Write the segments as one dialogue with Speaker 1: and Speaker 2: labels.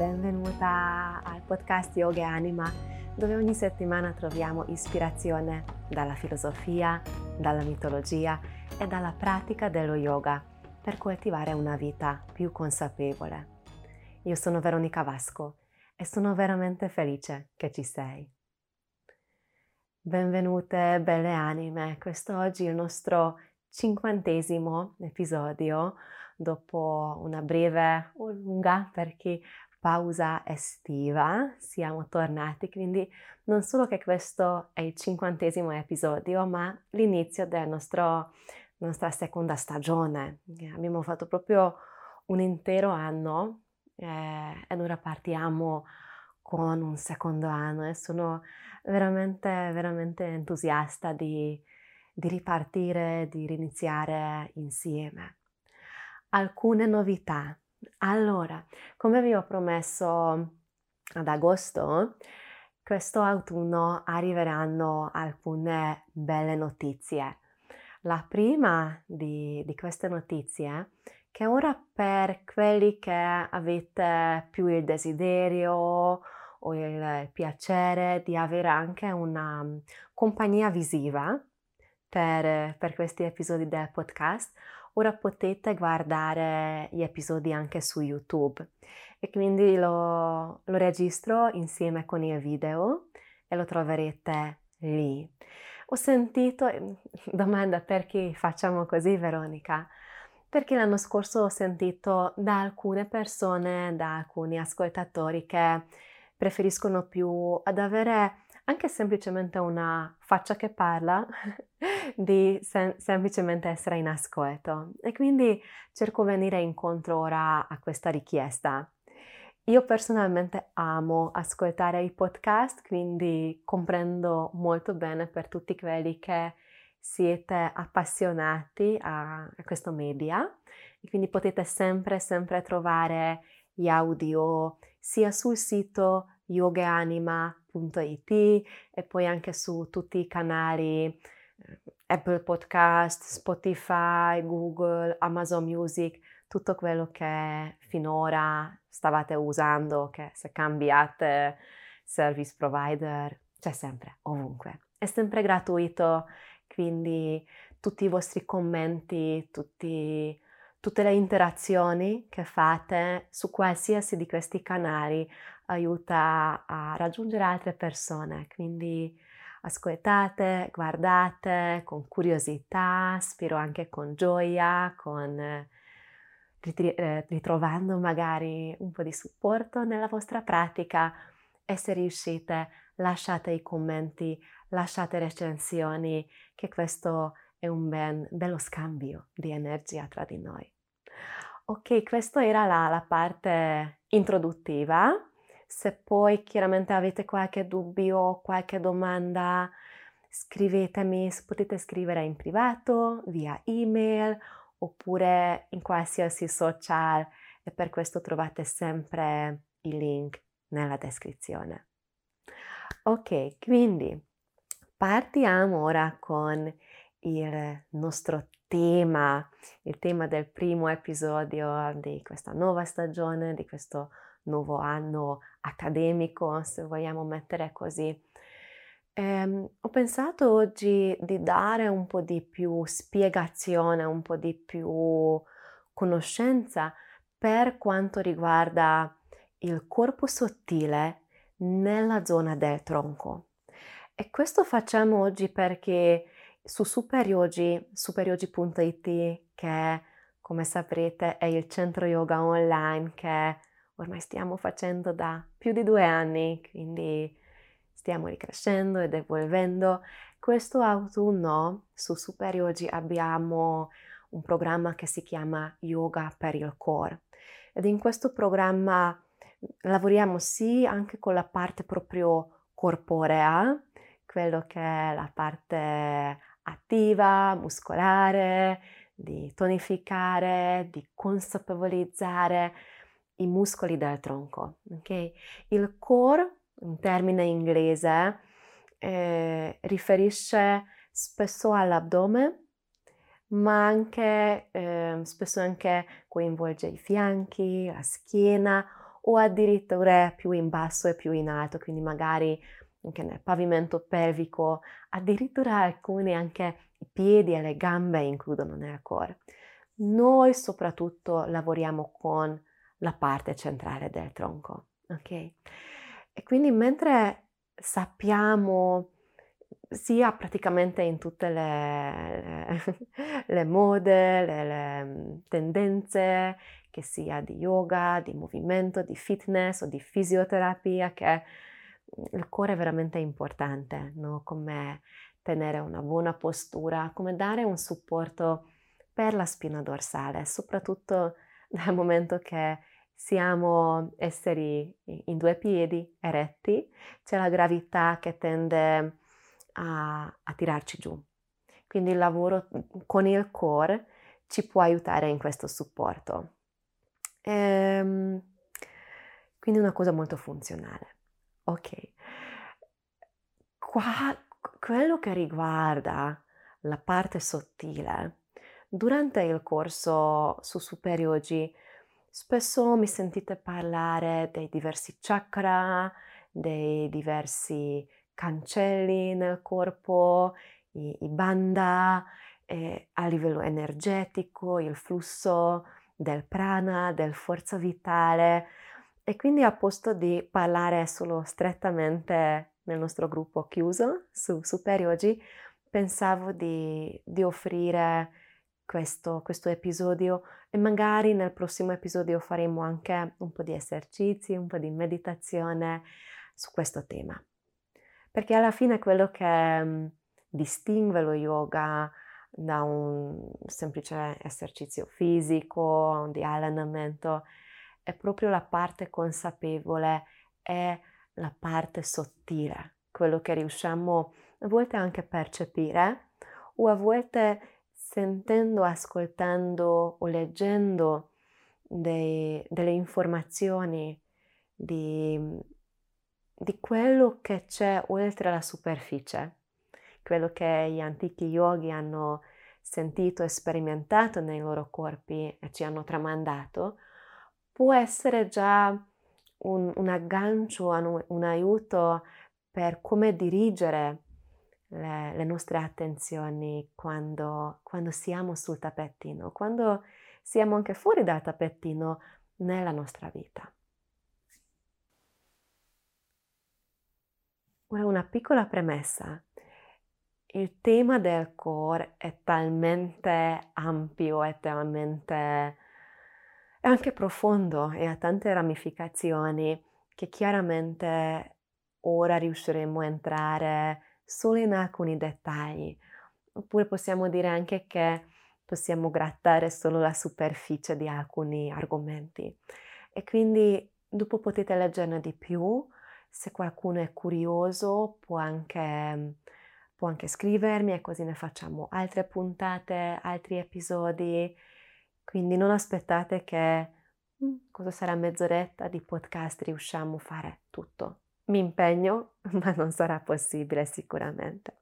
Speaker 1: benvenuta al podcast Yoga e Anima, dove ogni settimana troviamo ispirazione dalla filosofia, dalla mitologia e dalla pratica dello yoga per coltivare una vita più consapevole. Io sono Veronica Vasco e sono veramente felice che ci sei. Benvenute belle anime, questo oggi è il nostro cinquantesimo episodio dopo una breve o lunga per chi pausa estiva, siamo tornati, quindi non solo che questo è il cinquantesimo episodio, ma l'inizio della nostra seconda stagione. Abbiamo fatto proprio un intero anno eh, e ora partiamo con un secondo anno e sono veramente, veramente entusiasta di, di ripartire, di riniziare insieme. Alcune novità allora, come vi ho promesso ad agosto, questo autunno arriveranno alcune belle notizie. La prima di, di queste notizie è che ora per quelli che avete più il desiderio o il piacere di avere anche una compagnia visiva per, per questi episodi del podcast, ora potete guardare gli episodi anche su YouTube e quindi lo, lo registro insieme con il video e lo troverete lì. Ho sentito, domanda perché facciamo così Veronica? Perché l'anno scorso ho sentito da alcune persone, da alcuni ascoltatori che preferiscono più ad avere anche semplicemente una faccia che parla, di sem- semplicemente essere in ascolto. E quindi cerco di venire incontro ora a questa richiesta. Io personalmente amo ascoltare i podcast, quindi comprendo molto bene per tutti quelli che siete appassionati a, a questo media e quindi potete sempre, sempre trovare gli audio sia sul sito yogaanima.it e poi anche su tutti i canali Apple Podcast, Spotify, Google, Amazon Music, tutto quello che finora stavate usando, che se cambiate service provider, c'è sempre, ovunque. È sempre gratuito, quindi tutti i vostri commenti, tutti, tutte le interazioni che fate su qualsiasi di questi canali aiuta a raggiungere altre persone, quindi ascoltate, guardate con curiosità, spero anche con gioia, con eh, ritrovando magari un po' di supporto nella vostra pratica e se riuscite lasciate i commenti, lasciate recensioni, che questo è un ben, bello scambio di energia tra di noi. Ok, questa era la, la parte introduttiva se poi chiaramente avete qualche dubbio o qualche domanda, scrivetemi, potete scrivere in privato, via email oppure in qualsiasi social e per questo trovate sempre il link nella descrizione. Ok, quindi partiamo ora con il nostro tema, il tema del primo episodio di questa nuova stagione, di questo nuovo anno accademico, se vogliamo mettere così. Ehm, ho pensato oggi di dare un po' di più spiegazione, un po' di più conoscenza per quanto riguarda il corpo sottile nella zona del tronco. E questo facciamo oggi perché su Superyogi, superyogi.it, che come saprete è il centro yoga online che ormai stiamo facendo da più di due anni, quindi stiamo ricrescendo ed evolvendo. Questo autunno su Super abbiamo un programma che si chiama Yoga per il Core ed in questo programma lavoriamo sì anche con la parte proprio corporea, quello che è la parte attiva, muscolare, di tonificare, di consapevolizzare i muscoli del tronco. Okay? Il core, un termine inglese, eh, riferisce spesso all'addome, ma anche, eh, spesso anche coinvolge i fianchi, la schiena o addirittura più in basso e più in alto, quindi magari anche nel pavimento pelvico, addirittura alcuni anche i piedi e le gambe includono nel core. Noi soprattutto lavoriamo con la parte centrale del tronco, ok? E quindi mentre sappiamo sia praticamente in tutte le, le mode, le, le, mm, tendenze, che sia di yoga, di movimento, di fitness o di fisioterapia, che il cuore è veramente importante, no? come tenere una buona postura, come dare un supporto per la spina dorsale, soprattutto dal momento che siamo esseri in due piedi eretti, c'è la gravità che tende a, a tirarci giù. Quindi il lavoro con il core ci può aiutare in questo supporto. Ehm, quindi una cosa molto funzionale. Ok. Qua, quello che riguarda la parte sottile, durante il corso su Super Yogi spesso mi sentite parlare dei diversi chakra, dei diversi cancelli nel corpo, i, i banda, eh, a livello energetico, il flusso del prana, del forza vitale. E quindi a posto di parlare solo strettamente nel nostro gruppo chiuso su Super Yogi, pensavo di, di offrire questo, questo, episodio e magari nel prossimo episodio faremo anche un po' di esercizi, un po' di meditazione su questo tema. Perché alla fine quello che mhmm, distingue lo yoga da un semplice esercizio fisico, di allenamento, è proprio la parte consapevole e la parte sottile, quello che riusciamo a volte anche a percepire o a volte sentendo, ascoltando o leggendo dei, delle informazioni di di quello che c'è oltre la superficie, quello che gli antichi yogi hanno sentito e sperimentato nei loro corpi e ci hanno tramandato, può essere già un, un aggancio, un, un, aiuto per come dirigere le, le nostre attenzioni quando, quando siamo sul tappetino, quando siamo anche fuori dal tappetino nella nostra vita. Ora una piccola premessa. Il tema del core è talmente ampio, è talmente è anche profondo e ha tante ramificazioni che chiaramente ora riusciremo a entrare solo in alcuni dettagli. Oppure possiamo dire anche che possiamo grattare solo la superficie di alcuni argomenti. E quindi dopo potete leggerne di più se qualcuno è curioso può anche, può anche scrivermi e così ne facciamo altre puntate, altri episodi. Quindi non aspettate che mm, cosa sarà mezz'oretta di podcast riusciamo a fare tutto. Mi impegno, ma non sarà possibile sicuramente.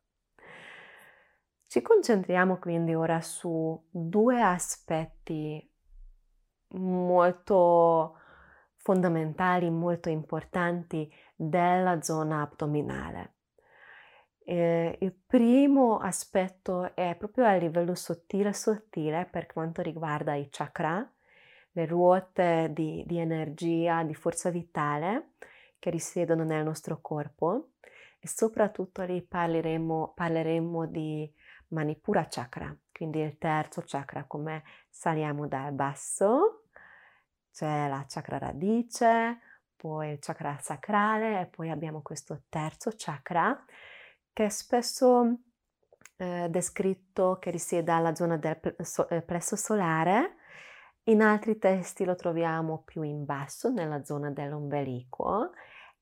Speaker 1: Ci concentriamo quindi ora su due aspetti molto fondamentali, molto importanti della zona addominale. Eh, il primo aspetto è proprio a livello sottile sottile per quanto riguarda i chakra, le ruote di, di energia, di forza vitale che risiedono nel nostro corpo e soprattutto lì parleremo, parleremo di Manipura chakra, quindi il terzo chakra, come saliamo dal basso c'è la chakra radice, poi il chakra sacrale e poi abbiamo questo terzo chakra che è spesso eh, descritto che risiede alla zona del eh, plesso solare. In altri testi lo troviamo più in basso, nella zona dell'ombelico.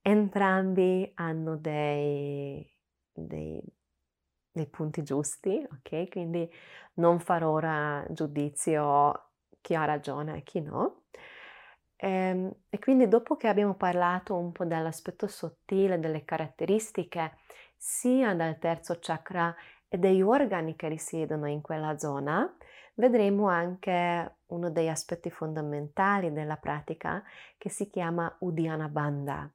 Speaker 1: Entrambi hanno dei, dei, dei punti giusti, ok? Quindi non farò ora giudizio chi ha ragione e chi no. E, ehm, e quindi dopo che abbiamo parlato un po' dell'aspetto sottile, delle caratteristiche sia del terzo chakra e degli organi che risiedono in quella zona, vedremo anche uno degli aspetti fondamentali della pratica che si chiama Udiana Banda.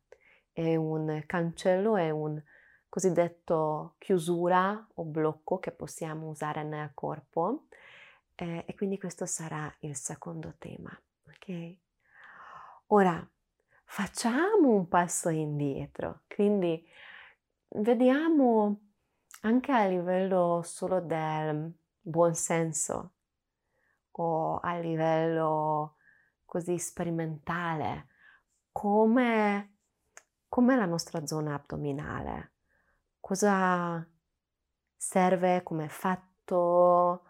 Speaker 1: È un cancello, è un cosiddetto chiusura o blocco che possiamo usare nel corpo eh, e quindi questo sarà il secondo tema. Ok? Ora facciamo un passo indietro, quindi vediamo anche a livello solo del buon senso o a livello così sperimentale come, come la nostra zona addominale, cosa serve, come è fatto,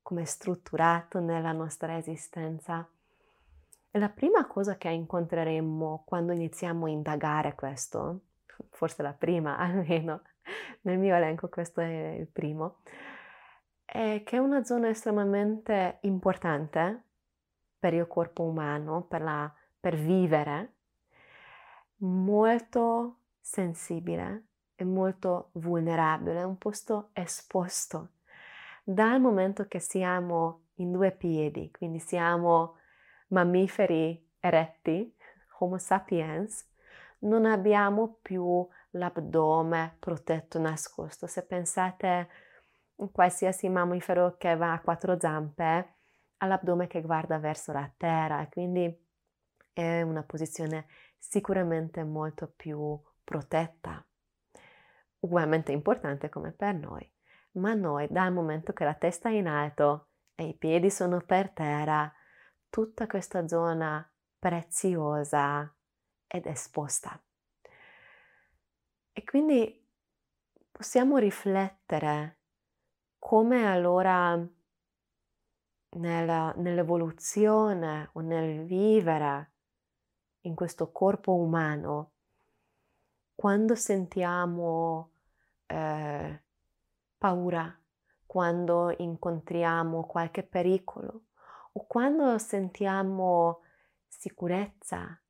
Speaker 1: come è strutturato nella nostra esistenza. E la prima cosa che incontreremo quando iniziamo a indagare questo, forse la prima almeno, nel mio elenco questo è il primo, è che è una zona estremamente importante per il corpo umano, per, la, per vivere, molto sensibile e molto vulnerabile, è un posto esposto. Dal momento che siamo in due piedi, quindi siamo mammiferi eretti, Homo sapiens, non abbiamo più l'addome protetto nascosto. Se pensate a qualsiasi mammifero che va a quattro zampe, ha l'addome che guarda verso la terra, quindi è una posizione sicuramente molto più protetta, ugualmente importante come per noi. Ma noi, dal momento che la testa è in alto e i piedi sono per terra, tutta questa zona preziosa ed esposta. E quindi possiamo riflettere come allora nella, nell'evoluzione o nel vivere in questo corpo umano, quando sentiamo eh, paura, quando incontriamo qualche pericolo o quando sentiamo sicurezza,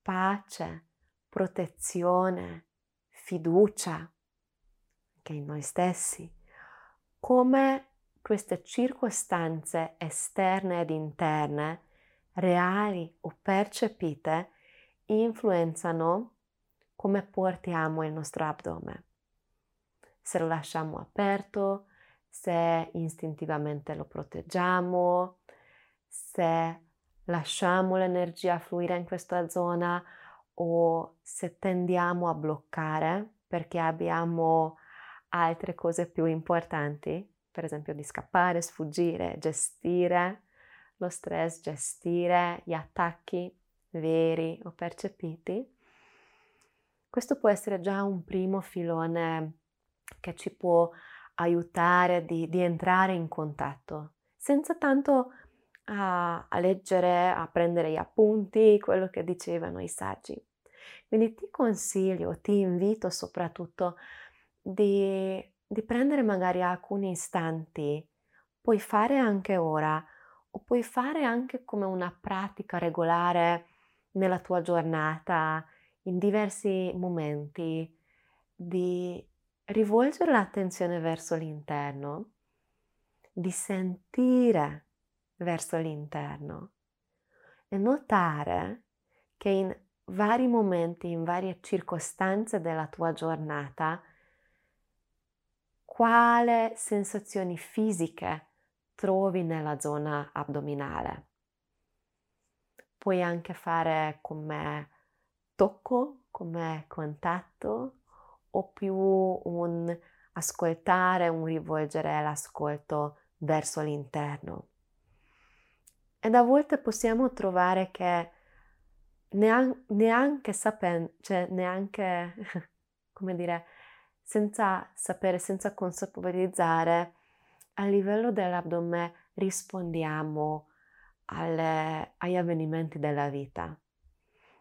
Speaker 1: pace, protezione, fiducia anche in noi stessi, come queste circostanze esterne ed interne, reali o percepite, influenzano come portiamo il nostro abdomen. Se lo lasciamo aperto, se istintivamente lo proteggiamo, se lasciamo l'energia fluire in questa zona o se tendiamo a bloccare perché abbiamo altre cose più importanti, per esempio di scappare, sfuggire, gestire lo stress, gestire gli attacchi veri o percepiti. Questo può essere già un primo filone che ci può aiutare di, di entrare in contatto, senza tanto a, a leggere, a prendere gli appunti, quello che dicevano i saggi. Quindi ti consiglio, ti invito soprattutto di, di prendere magari alcuni istanti, puoi fare anche ora o puoi fare anche come una pratica regolare nella tua giornata, in diversi momenti, di rivolgere l'attenzione verso l'interno, di sentire verso l'interno e notare che in vari momenti, in varie circostanze della tua giornata, quale sensazioni fisiche trovi nella zona addominale. Puoi anche fare come tocco, come contatto o più un ascoltare, un rivolgere l'ascolto verso l'interno. Ed a volte possiamo trovare che neanche, neanche sapendo, cioè neanche, come dire, senza sapere, senza consapevolizzare, a livello dell'addome rispondiamo alle, agli avvenimenti della vita.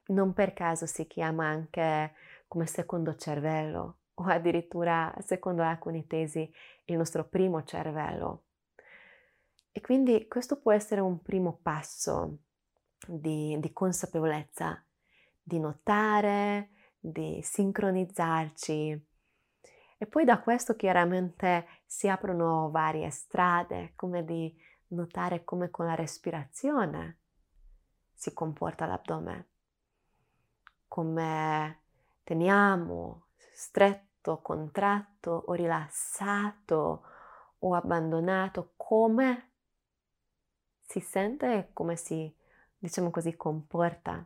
Speaker 1: Non per caso si chiama anche come secondo cervello o addirittura, secondo alcune tesi, il nostro primo cervello. E quindi questo può essere un primo passo di, di consapevolezza, di notare, di sincronizzarci E poi da questo chiaramente si aprono varie strade, come di notare come con la respirazione si comporta l'addome, come teniamo stretto, contratto o rilassato o abbandonato, come si sente e come si, diciamo così, comporta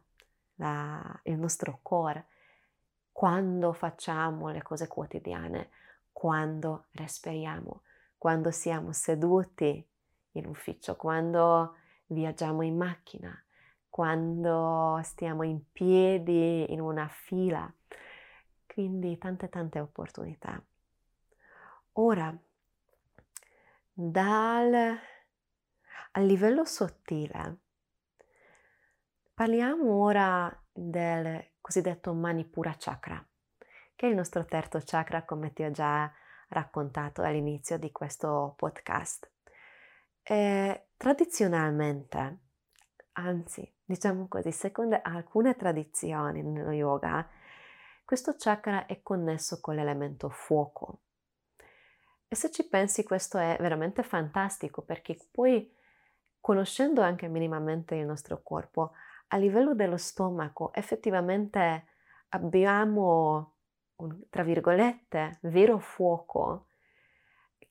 Speaker 1: la, il nostro cuore quando facciamo le cose quotidiane, quando respiriamo, quando siamo seduti in ufficio, quando viaggiamo in macchina, quando stiamo in piedi in una fila. Quindi tante tante opportunità. Ora, dal a livello sottile, parliamo ora del cosiddetto Manipura Chakra, che è il nostro terzo chakra, come ti ho già raccontato all'inizio di questo podcast. E tradizionalmente, anzi, diciamo così, secondo alcune tradizioni nello yoga, questo chakra è connesso con l'elemento fuoco. E se ci pensi questo è veramente fantastico perché poi conoscendo anche minimamente il nostro corpo, a livello dello stomaco effettivamente abbiamo un, tra virgolette, vero fuoco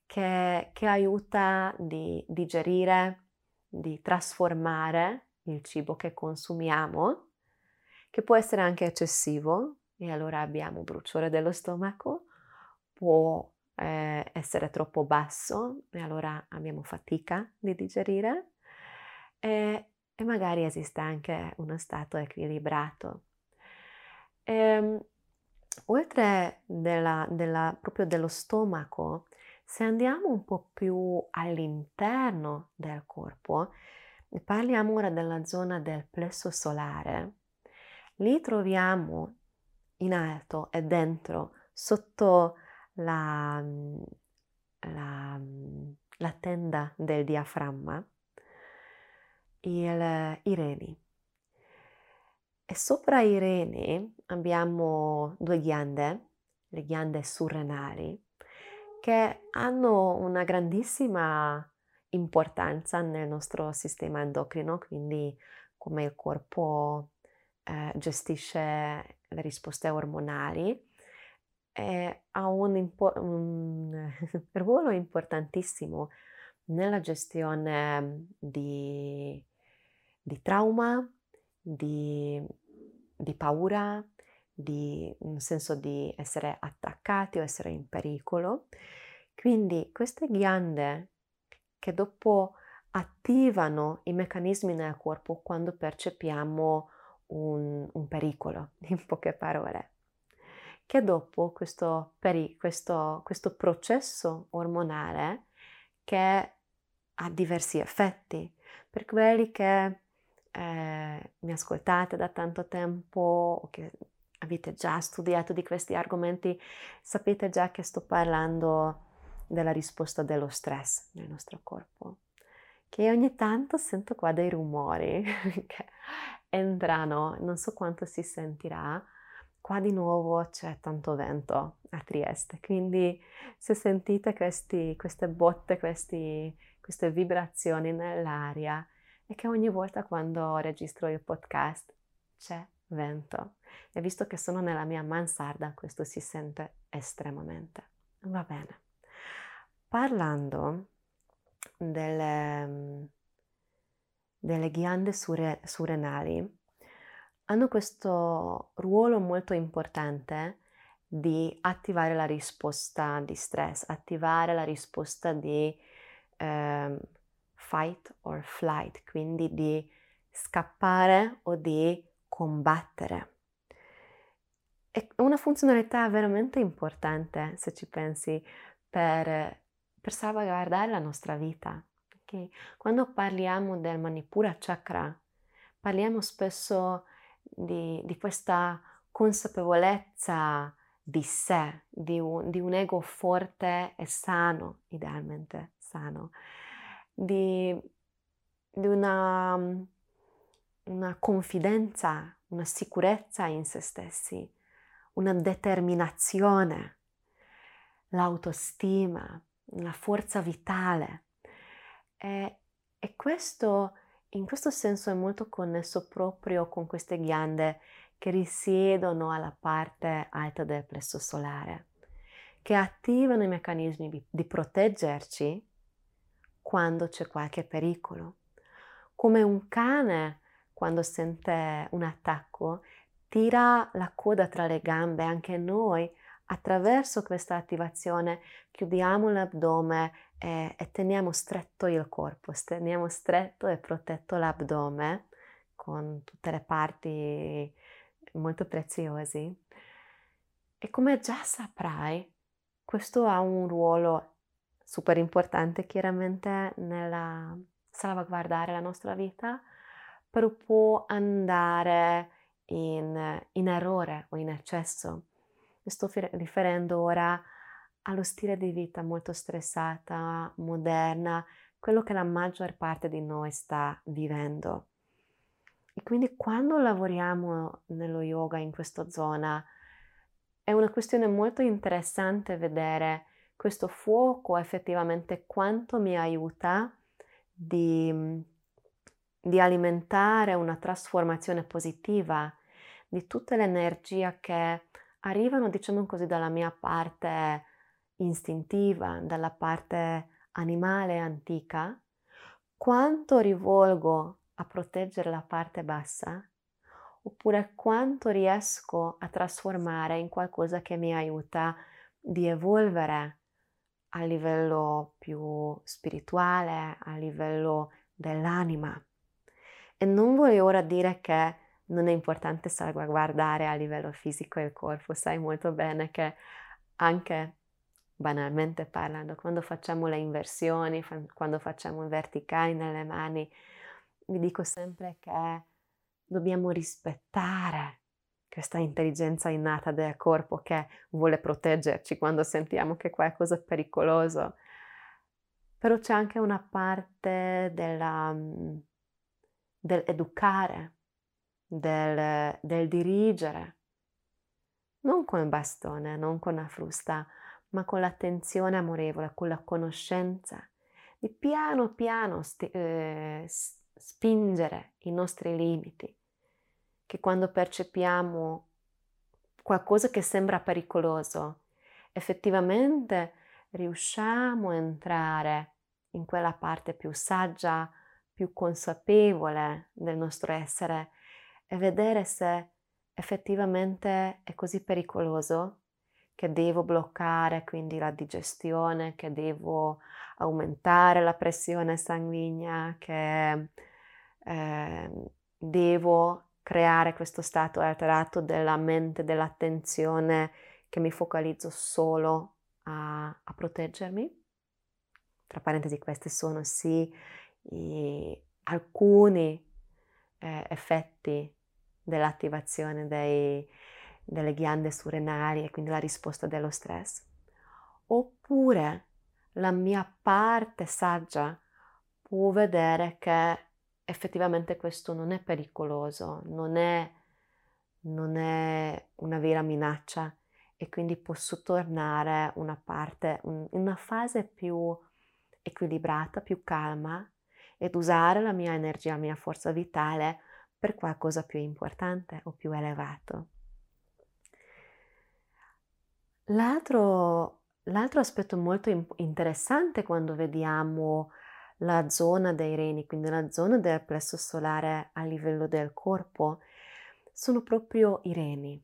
Speaker 1: che, che aiuta di digerire, di trasformare il cibo che consumiamo, che può essere anche eccessivo e allora abbiamo bruciore dello stomaco, può eh, essere troppo basso e allora abbiamo fatica di digerire e, e magari esiste anche uno stato equilibrato. E, ehm, oltre della, della, proprio dello stomaco, se andiamo un po' più all'interno del corpo, parliamo ora della zona del plesso solare, lì troviamo in alto e dentro, sotto la, la, la tenda del diaframma, il, i reni. E sopra i reni abbiamo due ghiande, le ghiande surrenali, che hanno una grandissima importanza nel nostro sistema endocrino, quindi come il corpo eh, gestisce le risposte ormonali, e ha un, impo- un ruolo importantissimo nella gestione di di trauma, di, di paura, di un senso di essere attaccati o essere in pericolo. Quindi queste ghiande che dopo attivano i meccanismi nel corpo quando percepiamo un, un pericolo, in poche parole, che dopo questo, peri, questo, questo processo ormonale che ha diversi effetti, per quelli che eh, mi ascoltate da tanto tempo o che avete già studiato di questi argomenti, sapete già che sto parlando della risposta dello stress nel nostro corpo. Che ogni tanto sento qua dei rumori che entrano, non so quanto si sentirà. Qua di nuovo c'è tanto vento a Trieste, quindi se sentite questi, queste botte, questi, queste vibrazioni nell'aria, è che ogni volta quando registro il podcast c'è vento e visto che sono nella mia mansarda questo si sente estremamente. Va bene. Parlando delle, delle ghiande sure, surrenali, hanno questo ruolo molto importante di attivare la risposta di stress, attivare la risposta di eh, fight or flight, quindi di scappare o di combattere. È una funzionalità veramente importante, se ci pensi, per, per salvaguardare la nostra vita. Okay? Quando parliamo del Manipura Chakra, parliamo spesso di, di questa consapevolezza di sé, di un, di un ego forte e sano, idealmente sano, di, di una, una confidenza, una sicurezza in se stessi, una determinazione. l'autostima, la forza vitale. E, e questo in questo senso è molto connesso proprio con queste ghiande che risiedono alla parte alta del plesso solare, che attivano i meccanismi di proteggerci quando c'è qualche pericolo. Come un cane quando sente un attacco tira la coda tra le gambe, anche noi attraverso questa attivazione chiudiamo l'addome e, e teniamo stretto il corpo, teniamo stretto e protetto l'addome con tutte le parti molto preziosi. E come già saprai, questo ha un ruolo super importante chiaramente nella salvaguardare la nostra vita, però può andare in, in errore o in eccesso. Mi sto riferendo ora allo stile di vita molto stressata, moderna, quello che la maggior parte di noi sta vivendo. E quindi quando lavoriamo nello yoga in questa zona è una questione molto interessante vedere questo fuoco effettivamente quanto mi aiuta di, di alimentare una trasformazione positiva di tutta l'energia che arrivano, diciamo così, dalla mia parte istintiva, dalla parte animale antica, quanto rivolgo a proteggere la parte bassa, oppure quanto riesco a trasformare in qualcosa che mi aiuta di evolvere a livello più spirituale, a livello dell'anima. E non voglio ora dire che non è importante salvaguardare a livello fisico il corpo, sai molto bene che anche banalmente parlando, quando facciamo le inversioni, quando facciamo i verticali nelle mani, vi dico sempre che dobbiamo rispettare questa intelligenza innata del corpo che vuole proteggerci quando sentiamo che qualcosa è pericoloso. Però c'è anche una parte della, mm, dell'educare, del, del dirigere, non con il bastone, non con la frusta, ma con l'attenzione amorevole, con la conoscenza, di piano piano sti, eh, spingere i nostri limiti, che quando percepiamo qualcosa che sembra pericoloso, effettivamente riusciamo a entrare in quella parte più saggia, più consapevole del nostro essere e vedere se effettivamente è così pericoloso che devo bloccare quindi la digestione, che devo aumentare la pressione sanguigna, che eh, devo creare questo stato alterato della mente, dell'attenzione, che mi focalizzo solo a, a proteggermi. Tra parentesi, questi sono sì alcuni eh, effetti dell'attivazione dei, delle ghiande surrenali e quindi la risposta dello stress. Oppure la mia parte saggia può vedere che effettivamente questo non è pericoloso, non è, non è una vera minaccia e quindi posso tornare una parte, una fase più equilibrata, più calma ed usare la mia energia, la mia forza vitale per qualcosa più importante o più elevato. L'altro, l'altro aspetto molto interessante quando vediamo la zona dei reni, quindi la zona del plesso solare a livello del corpo, sono proprio i reni.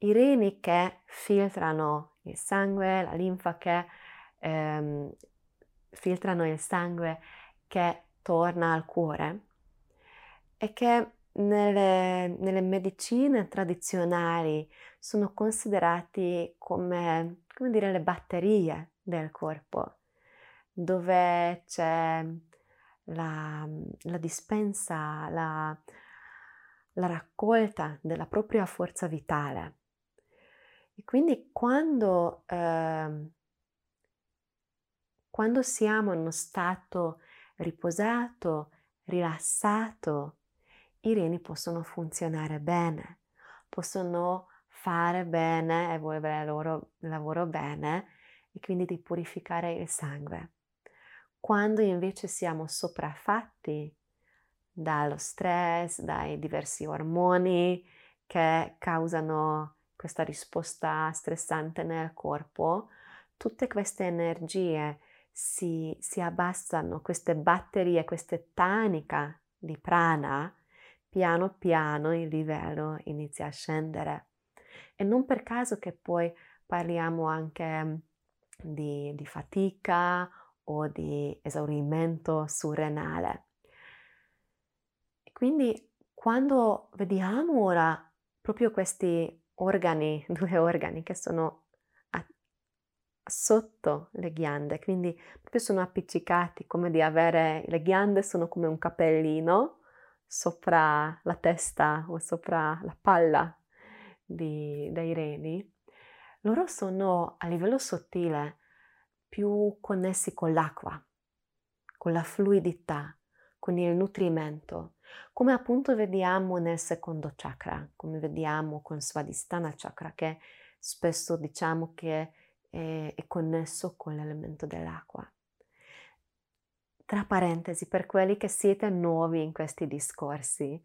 Speaker 1: I reni che filtrano il sangue, la linfa che ehm, filtrano il sangue che torna al cuore e che nelle, nelle medicine tradizionali sono considerati come, come dire, le batterie del corpo, dove c'è la, la dispensa, la, la raccolta della propria forza vitale. E quindi quando, eh, quando siamo in uno stato riposato, rilassato, i reni possono funzionare bene, possono fare bene, evolvere il loro lavoro bene e quindi di purificare il sangue. Quando invece siamo sopraffatti dallo stress, dai diversi ormoni che causano questa risposta stressante nel corpo, tutte queste energie si, si abbassano, queste batterie, queste tanica di prana, piano piano il livello inizia a scendere. E non per caso che poi parliamo anche di, di fatica o di esaurimento surrenale. Quindi quando vediamo ora proprio questi organi, due organi che sono sotto le ghiande, quindi proprio sono appiccicati, come di avere, le ghiande sono come un cappellino sopra la testa o sopra la palla di, dei reni, loro sono a livello sottile più connessi con l'acqua, con la fluidità, con il nutrimento, come appunto vediamo nel secondo chakra, come vediamo con Svadhisthana chakra, che spesso diciamo che è, è connesso con l'elemento dell'acqua. Tra parentesi, per quelli che siete nuovi in questi discorsi,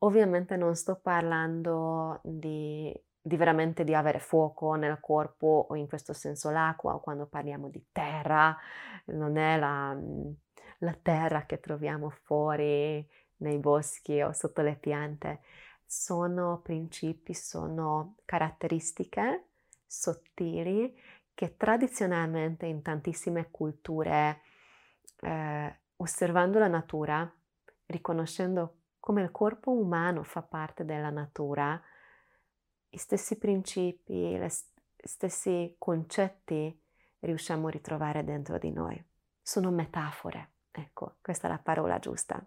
Speaker 1: ovviamente non sto parlando di, di, veramente di avere fuoco nel corpo o in questo senso l'acqua o quando parliamo di terra, non è la, la terra che troviamo fuori nei boschi o sotto le piante. Sono principi, sono caratteristiche sottili che tradizionalmente in tantissime culture, eh, osservando la natura, riconoscendo come il corpo umano fa parte della natura, gli stessi principi, gli stessi concetti riusciamo a ritrovare dentro di noi. Sono metafore, ecco, questa è la parola giusta.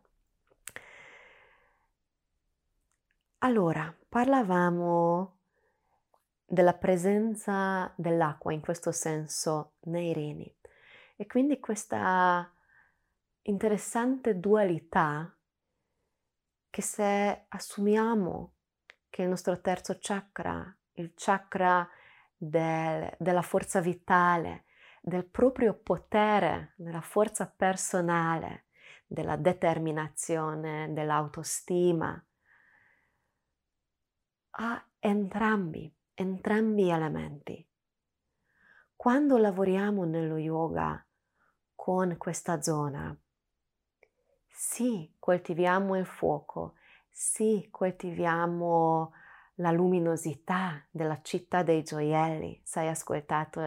Speaker 1: Allora, parlavamo della presenza dell'acqua in questo senso nei reni. E quindi questa interessante dualità che se assumiamo che il nostro terzo chakra, il chakra del, della forza vitale, del proprio potere, della forza personale, della determinazione, dell'autostima, ha entrambi, entrambi gli elementi. Quando lavoriamo nello yoga con questa zona, sì, coltiviamo il fuoco, sì, coltiviamo la luminosità della città dei gioielli. Se hai ascoltato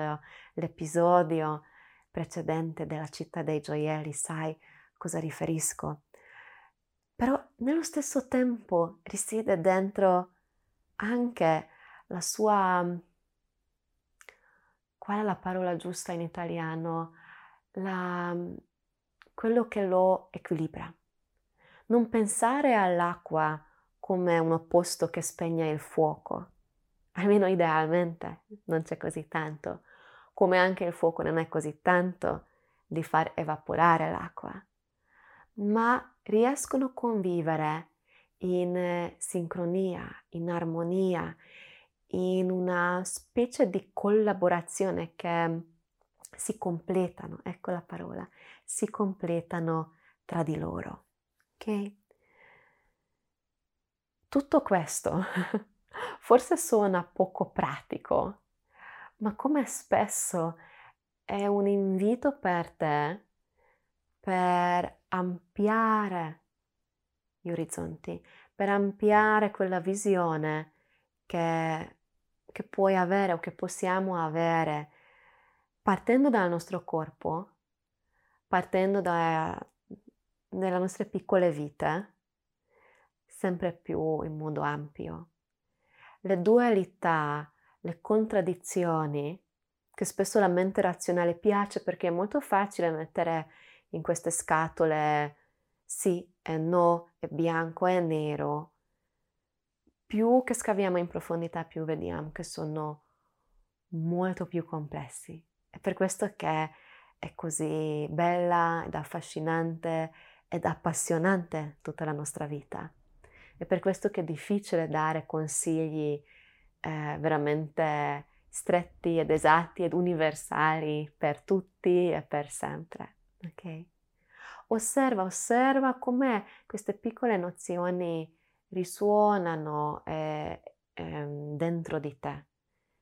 Speaker 1: l'episodio precedente della città dei gioielli, sai cosa riferisco. Però nello stesso tempo risiede dentro anche la sua, qual è la parola giusta in italiano? La, quello che lo equilibra. Non pensare all'acqua come un opposto che spegne il fuoco, almeno idealmente non c'è così tanto, come anche il fuoco non è così tanto di far evaporare l'acqua, ma riescono a convivere in eh, sincronia, in armonia, in una specie di collaborazione che si completano, ecco la parola, si completano tra di loro. Ok? Tutto questo forse suona poco pratico, ma come spesso è un invito per te per ampliare gli orizzonti, per ampliare quella visione che, che puoi avere o che possiamo avere partendo dal nostro corpo, partendo da, dalle nostre piccole vite, sempre più in modo ampio. Le dualità, le contraddizioni, che spesso la mente razionale piace perché è molto facile mettere in queste scatole sì e no, è bianco e nero, più che scaviamo in profondità, più vediamo che sono molto più complessi. È per questo che è così bella ed affascinante ed appassionante tutta la nostra vita. È per questo che è difficile dare consigli eh, veramente stretti ed esatti ed universali per tutti e per sempre. Ok? Osserva, osserva come queste piccole nozioni risuonano eh, eh, dentro di te.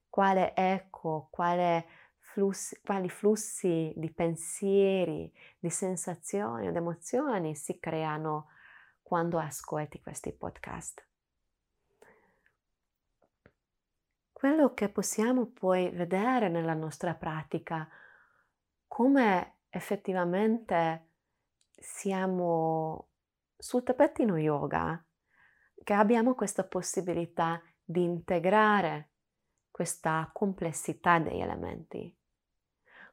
Speaker 1: Quale eco, quale flussi, quali flussi di pensieri, di sensazioni ed emozioni si creano quando ascolti questi podcast. Quello che possiamo poi vedere nella nostra pratica, come effettivamente siamo sul tappetino yoga, che abbiamo questa possibilità di integrare questa complessità degli elementi.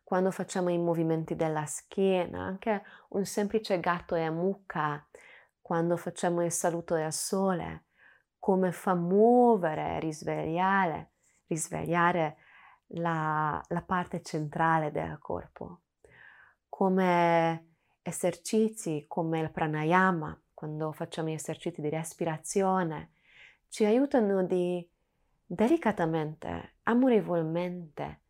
Speaker 1: Quando facciamo i movimenti della schiena, anche un semplice gatto e mucca, quando facciamo il saluto del sole, come fa muovere, risvegliare, risvegliare la, la parte centrale del corpo, come esercizi come il pranayama, quando facciamo esercizi di respirazione, ci aiutano di delicatamente, amorevolmente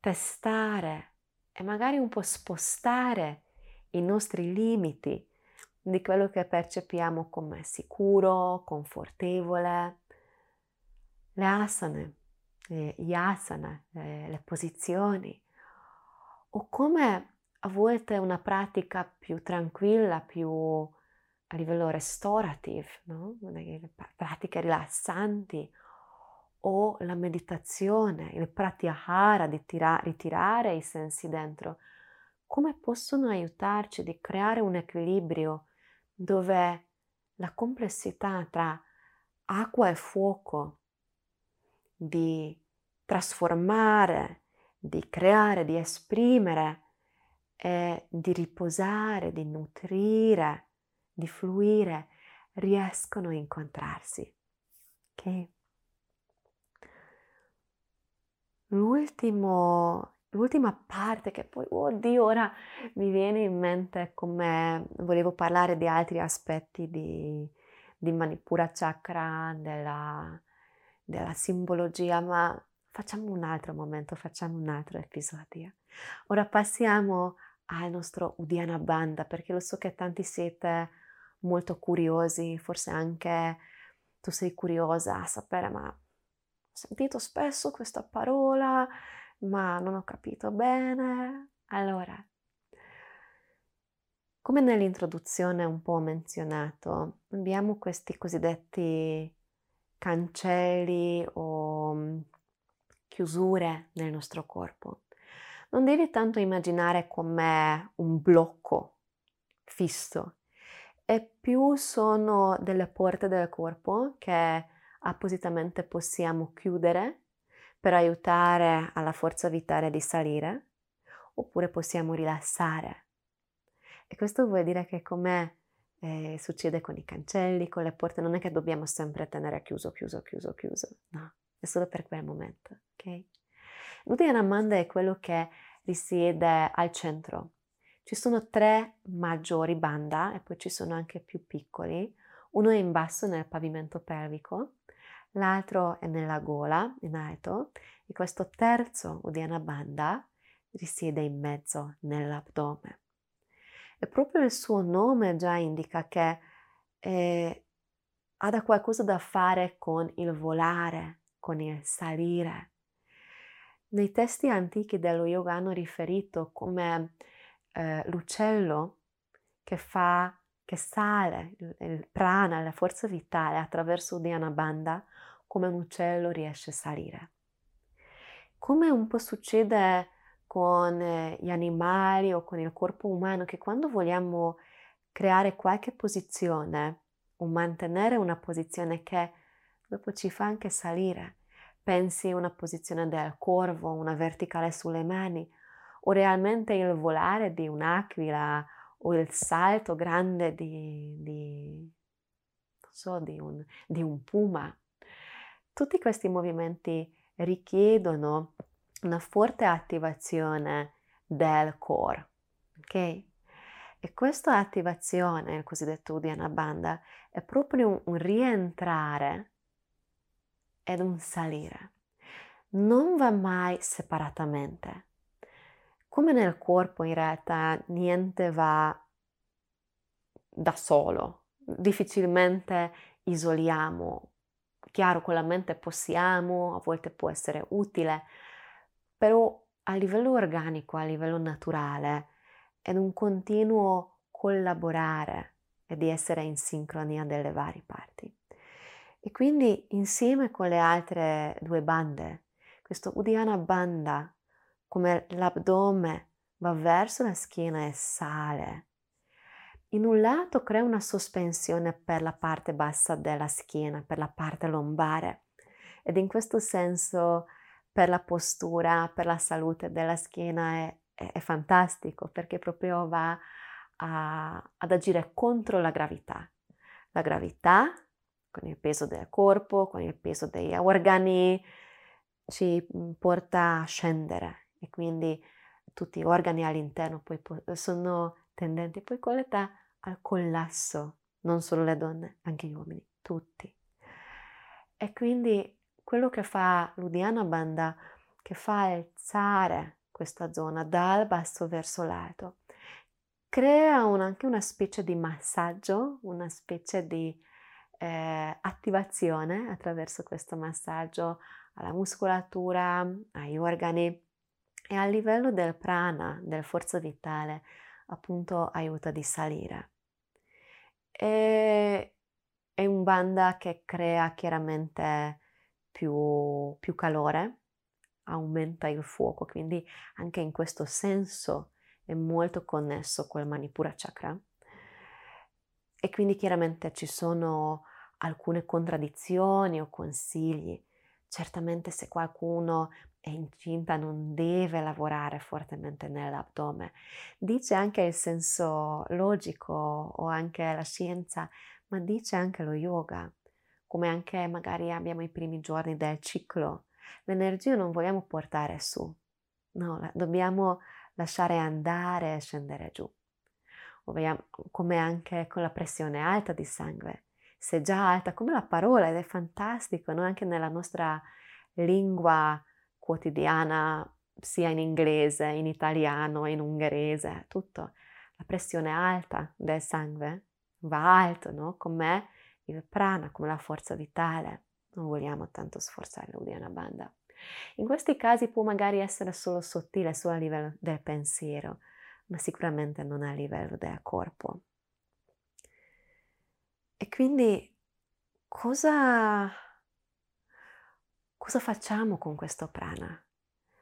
Speaker 1: testare e magari un po' spostare i nostri limiti di quello che percepiamo come sicuro, confortevole. Le asane, gli asana, le, le posizioni, o come a volte una pratica più tranquilla, più a livello restorative, no? pratiche rilassanti o la meditazione, il pratyahara di tira- ritirare i sensi dentro, come possono aiutarci di creare un equilibrio dove la complessità tra acqua e fuoco, di trasformare, di creare, di esprimere, e di riposare, di nutrire, di fluire, riescono a incontrarsi. Ok? L'ultimo, l'ultima parte che poi, oddio, ora mi viene in mente come volevo parlare di altri aspetti di, di Manipura Chakra, della, della simbologia, ma facciamo un altro momento, facciamo un altro episodio. Ora passiamo al nostro Udiana Banda, perché lo so che tanti siete molto curiosi, forse anche tu sei curiosa a sapere, ma ho sentito spesso questa parola, ma non ho capito bene. Allora, come nell'introduzione un po' menzionato, abbiamo questi cosiddetti cancelli o mm, chiusure nel nostro corpo non devi tanto immaginare come un blocco fisso, e più sono delle porte del corpo che appositamente possiamo chiudere per aiutare alla forza vitale di salire, oppure possiamo rilassare. E questo vuol dire che come eh, succede con i cancelli, con le porte, non è che dobbiamo sempre tenere chiuso, chiuso, chiuso, chiuso, no, è solo per quel momento, ok? L'Uddiyana è quello che risiede al centro. Ci sono tre maggiori banda e poi ci sono anche più piccoli. Uno è in basso nel pavimento pelvico, l'altro è nella gola, in alto, e questo terzo Uddiyana Banda risiede in mezzo nell'addome. E proprio il suo nome già indica che eh, ha da qualcosa da fare con il volare, con il salire. Nei testi antichi dello yoga hanno riferito come eh, l'uccello che fa, che sale il, prana, la forza vitale attraverso Dhyana Bandha, come un uccello riesce a salire. Come un po' succede con eh, gli animali o con il corpo umano, che quando vogliamo creare qualche posizione o mantenere una posizione che dopo ci fa anche salire, Pensi una posizione del corvo, una verticale sulle mani, o realmente il volare di un'aquila o il salto grande di, di, so, di, un, di un puma. Tutti questi movimenti richiedono una forte attivazione del core, ok? E questa attivazione, il cosiddetto Uddiyana Bandha, è proprio un, un rientrare ed un salire. non va mai separatamente. Come nel corpo in realtà niente va da solo, difficilmente isoliamo. Chiaro, con la mente possiamo, a volte può essere utile, però a livello organico, a livello naturale, è un continuo collaborare e di essere in sincronia delle varie parti. E quindi insieme con le altre due bande, questo Udiana Banda, come l'addome va verso la schiena e sale, in un lato crea una sospensione per la parte bassa della schiena, per la parte lombare ed in questo senso per la postura, per la salute della schiena è, è, è fantastico perché proprio va a, ad agire contro la gravità. La gravità con il peso del corpo, con il peso degli organi, ci porta a scendere e quindi tutti gli organi all'interno poi sono tendenti poi con l'età al collasso, non solo le donne, anche gli uomini, tutti. E quindi quello che fa l'Udiana Banda, che fa alzare questa zona dal basso verso l'alto, crea un, anche una specie di massaggio, una specie di eh, attivazione attraverso questo massaggio alla muscolatura, agli organi e a livello del prana, del forza vitale, appunto aiuta di salire. E è un banda che crea chiaramente più, più calore, aumenta il fuoco, quindi anche in questo senso è molto connesso col Manipura Chakra. E quindi chiaramente ci sono alcune contraddizioni o consigli. Certamente se qualcuno è incinta non deve lavorare fortemente nell'addome. Dice anche il senso logico o anche la scienza, ma dice anche lo yoga, come anche magari abbiamo i primi giorni del ciclo. L'energia non vogliamo portare su, no, dobbiamo lasciare andare e scendere giù. come anche con la pressione alta di sangue. Se già alta come la parola ed è fantastico, no? anche nella nostra lingua quotidiana, sia in inglese, in italiano, in ungherese, tutto. La pressione alta del sangue va alto, no? Come il prana, come la forza vitale. Non vogliamo tanto sforzare l'Udiana Banda. In questi casi può magari essere solo sottile, solo a livello del pensiero, ma sicuramente non a livello del corpo. E quindi cosa cosa facciamo con questo prana?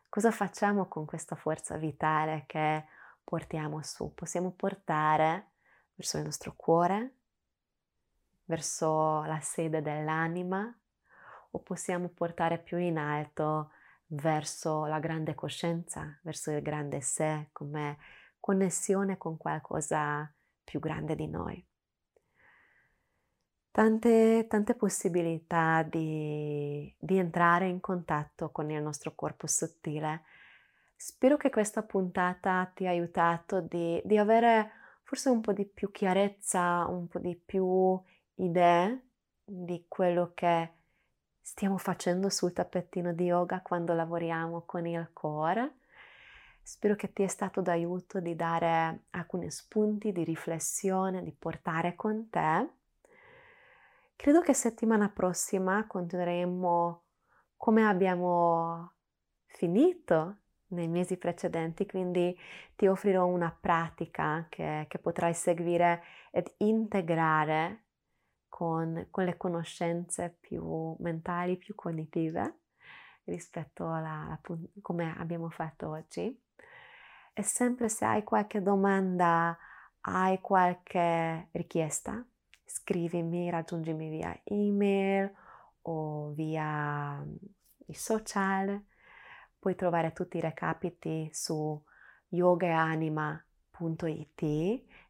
Speaker 1: Cosa facciamo con questa forza vitale che portiamo su? Possiamo portare verso il nostro cuore, verso la sede dell'anima o possiamo portare più in alto verso la grande coscienza, verso il grande sé, come connessione con qualcosa più grande di noi tante, tante possibilità di, di entrare in contatto con il nostro corpo sottile. Spero che questa puntata ti ha aiutato di, di avere forse un po' di più chiarezza, un po' di più idee di quello che stiamo facendo sul tappettino di yoga quando lavoriamo con il core. Spero che ti è stato d'aiuto di dare alcuni spunti di riflessione, di portare con te Credo che settimana prossima continueremo come abbiamo finito nei mesi precedenti, quindi ti offrirò una pratica che, che potrai seguire ed integrare con, con, le conoscenze più mentali, più cognitive rispetto a come abbiamo fatto oggi. E sempre se hai qualche domanda, hai qualche richiesta, scrivimi, raggiungimi via email o via mm, i social. Puoi trovare tutti i recapiti su yogaanima.it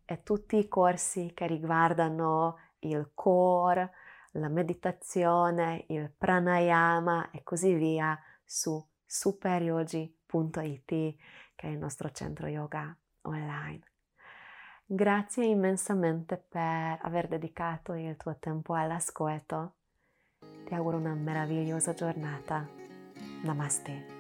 Speaker 1: e tutti i corsi che riguardano il core, la meditazione, il pranayama e così via su superyogi.it che è il nostro centro yoga online. Grazie immensamente per aver dedicato il tuo tempo all'ascolto. Ti auguro una meravigliosa giornata. Namaste.